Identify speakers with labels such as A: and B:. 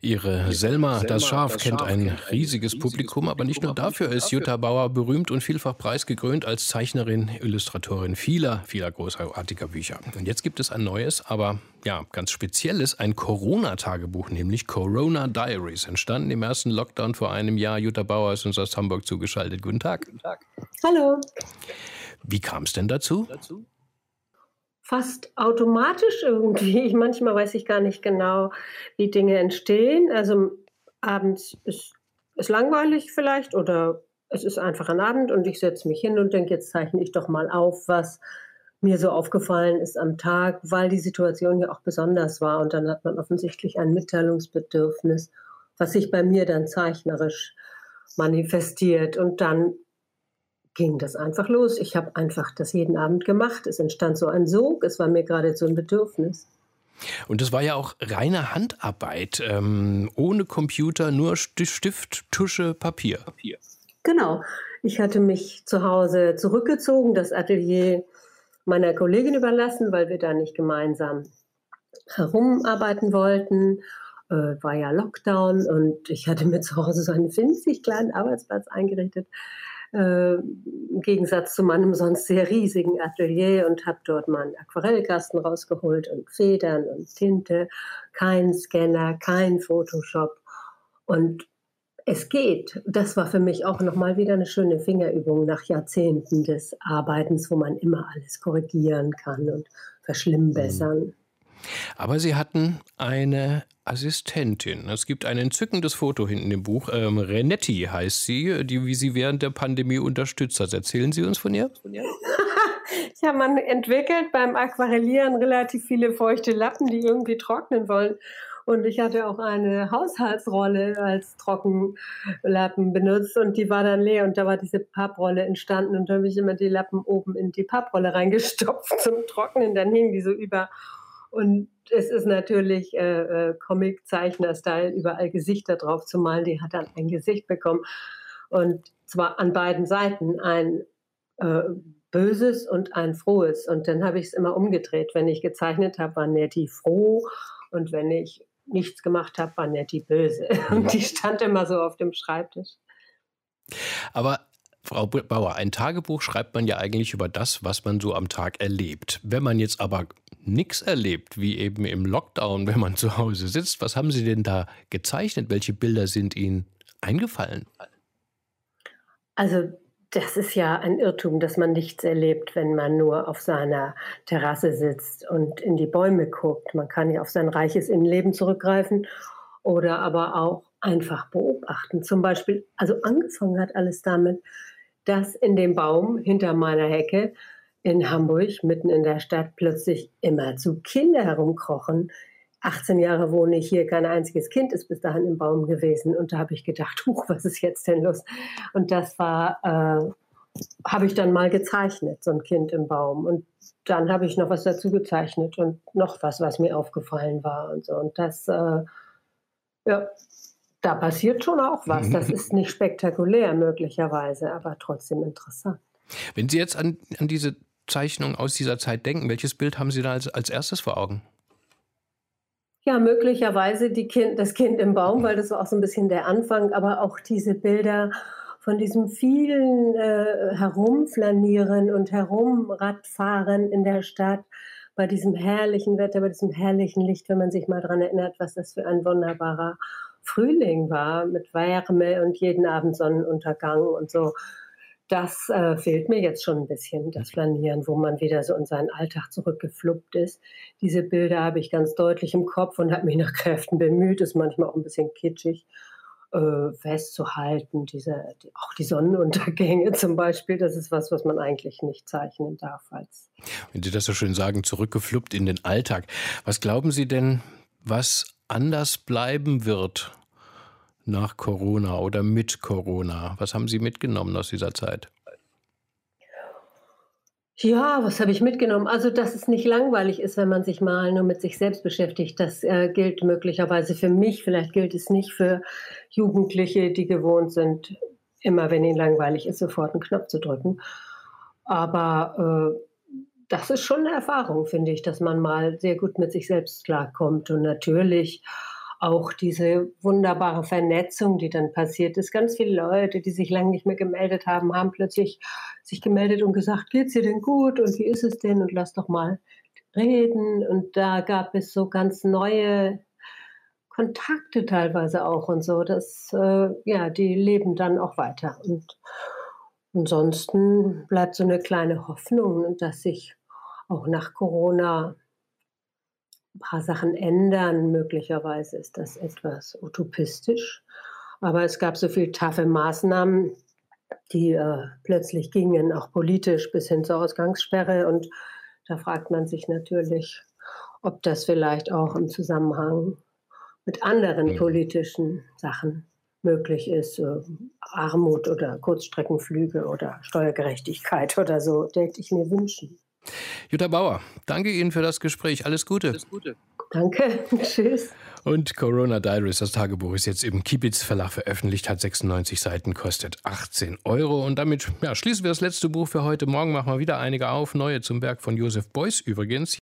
A: Ihre Selma, das Schaf, kennt ein riesiges Publikum, aber nicht nur dafür ist Jutta Bauer berühmt und vielfach preisgekrönt als Zeichnerin, Illustratorin vieler, vieler großartiger Bücher. Und jetzt gibt es ein neues, aber ja, ganz spezielles, ein Corona-Tagebuch, nämlich Corona Diaries, entstanden im ersten Lockdown vor einem Jahr. Jutta Bauer ist uns aus Hamburg zugeschaltet. Guten Tag. Guten Tag.
B: Hallo.
A: Wie kam es denn dazu?
B: Fast automatisch irgendwie. Manchmal weiß ich gar nicht genau, wie Dinge entstehen. Also abends ist es langweilig vielleicht oder es ist einfach ein Abend und ich setze mich hin und denke, jetzt zeichne ich doch mal auf, was mir so aufgefallen ist am Tag, weil die Situation ja auch besonders war. Und dann hat man offensichtlich ein Mitteilungsbedürfnis, was sich bei mir dann zeichnerisch manifestiert. Und dann ging das einfach los. Ich habe einfach das jeden Abend gemacht. Es entstand so ein Sog, es war mir geradezu ein Bedürfnis.
A: Und es war ja auch reine Handarbeit, ähm, ohne Computer, nur Stift, Tusche, Papier. Papier.
B: Genau. Ich hatte mich zu Hause zurückgezogen, das Atelier meiner Kollegin überlassen, weil wir da nicht gemeinsam herumarbeiten wollten. Äh, war ja Lockdown und ich hatte mir zu Hause so einen winzig kleinen Arbeitsplatz eingerichtet äh, im Gegensatz zu meinem sonst sehr riesigen Atelier und habe dort meinen Aquarellkasten rausgeholt und Federn und Tinte, kein Scanner, kein Photoshop und es geht. Das war für mich auch nochmal wieder eine schöne Fingerübung nach Jahrzehnten des Arbeitens, wo man immer alles korrigieren kann und verschlimmbessern.
A: Aber Sie hatten eine Assistentin. Es gibt ein entzückendes Foto hinten im Buch. Ähm, Renetti heißt sie, die wie sie während der Pandemie unterstützt hat. Erzählen Sie uns von ihr?
B: ja, man entwickelt beim Aquarellieren relativ viele feuchte Lappen, die irgendwie trocknen wollen. Und ich hatte auch eine Haushaltsrolle als Trockenlappen benutzt und die war dann leer und da war diese Papprolle entstanden und da habe ich immer die Lappen oben in die Papprolle reingestopft zum Trocknen. Dann hingen die so über und es ist natürlich äh, äh, Comic-Zeichner-Style, überall Gesichter drauf zu malen. Die hat dann ein Gesicht bekommen. Und zwar an beiden Seiten ein äh, böses und ein frohes. Und dann habe ich es immer umgedreht. Wenn ich gezeichnet habe, war Nettie froh. Und wenn ich nichts gemacht habe, war Nettie böse. Und die stand immer so auf dem Schreibtisch.
A: Aber Frau Bauer, ein Tagebuch schreibt man ja eigentlich über das, was man so am Tag erlebt. Wenn man jetzt aber nichts erlebt, wie eben im Lockdown, wenn man zu Hause sitzt, was haben Sie denn da gezeichnet? Welche Bilder sind Ihnen eingefallen?
B: Also das ist ja ein Irrtum, dass man nichts erlebt, wenn man nur auf seiner Terrasse sitzt und in die Bäume guckt. Man kann ja auf sein reiches Innenleben zurückgreifen oder aber auch einfach beobachten. Zum Beispiel, also angefangen hat alles damit, dass in dem Baum hinter meiner Hecke in Hamburg, mitten in der Stadt, plötzlich immer zu Kinder herumkrochen. 18 Jahre wohne ich hier, kein einziges Kind ist bis dahin im Baum gewesen. Und da habe ich gedacht, huch, was ist jetzt denn los? Und das war, äh, habe ich dann mal gezeichnet, so ein Kind im Baum. Und dann habe ich noch was dazu gezeichnet und noch was, was mir aufgefallen war und so. Und das, äh, ja, da passiert schon auch was. Das ist nicht spektakulär möglicherweise, aber trotzdem interessant.
A: Wenn Sie jetzt an, an diese Zeichnung aus dieser Zeit denken, welches Bild haben Sie da als, als erstes vor Augen?
B: Ja, möglicherweise kind, das Kind im Baum, weil das war auch so ein bisschen der Anfang, aber auch diese Bilder von diesem vielen äh, Herumflanieren und Herumradfahren in der Stadt, bei diesem herrlichen Wetter, bei diesem herrlichen Licht, wenn man sich mal daran erinnert, was das für ein wunderbarer Frühling war mit Wärme und jeden Abend Sonnenuntergang und so. Das äh, fehlt mir jetzt schon ein bisschen, das Flanieren, wo man wieder so in seinen Alltag zurückgefluppt ist. Diese Bilder habe ich ganz deutlich im Kopf und habe mich nach Kräften bemüht, ist manchmal auch ein bisschen kitschig, äh, festzuhalten. Diese, die, auch die Sonnenuntergänge zum Beispiel, das ist was, was man eigentlich nicht zeichnen darf. Als
A: Wenn Sie das so schön sagen, zurückgefluppt in den Alltag. Was glauben Sie denn, was anders bleiben wird nach Corona oder mit Corona? Was haben Sie mitgenommen aus dieser Zeit?
B: Ja, was habe ich mitgenommen? Also, dass es nicht langweilig ist, wenn man sich mal nur mit sich selbst beschäftigt. Das äh, gilt möglicherweise für mich. Vielleicht gilt es nicht für Jugendliche, die gewohnt sind, immer wenn ihnen langweilig ist, sofort einen Knopf zu drücken. Aber äh, das ist schon eine Erfahrung, finde ich, dass man mal sehr gut mit sich selbst klarkommt. Und natürlich auch diese wunderbare Vernetzung, die dann passiert ist. Ganz viele Leute, die sich lange nicht mehr gemeldet haben, haben plötzlich sich gemeldet und gesagt, geht's dir denn gut und wie ist es denn und lass doch mal reden. Und da gab es so ganz neue Kontakte teilweise auch und so. dass äh, ja, die leben dann auch weiter. Und ansonsten bleibt so eine kleine Hoffnung, dass sich auch nach Corona paar Sachen ändern. Möglicherweise ist das etwas utopistisch. Aber es gab so viele taffe Maßnahmen, die äh, plötzlich gingen, auch politisch bis hin zur Ausgangssperre. Und da fragt man sich natürlich, ob das vielleicht auch im Zusammenhang mit anderen mhm. politischen Sachen möglich ist. Äh, Armut oder Kurzstreckenflüge oder Steuergerechtigkeit oder so, hätte ich mir wünschen.
A: Jutta Bauer, danke Ihnen für das Gespräch. Alles Gute. Alles Gute.
B: Danke. Tschüss.
A: Und Corona Diaries, das Tagebuch, ist jetzt im Kibitz Verlag veröffentlicht, hat 96 Seiten, kostet 18 Euro. Und damit ja, schließen wir das letzte Buch für heute. Morgen machen wir wieder einige auf. Neue zum Werk von Josef Beuys übrigens.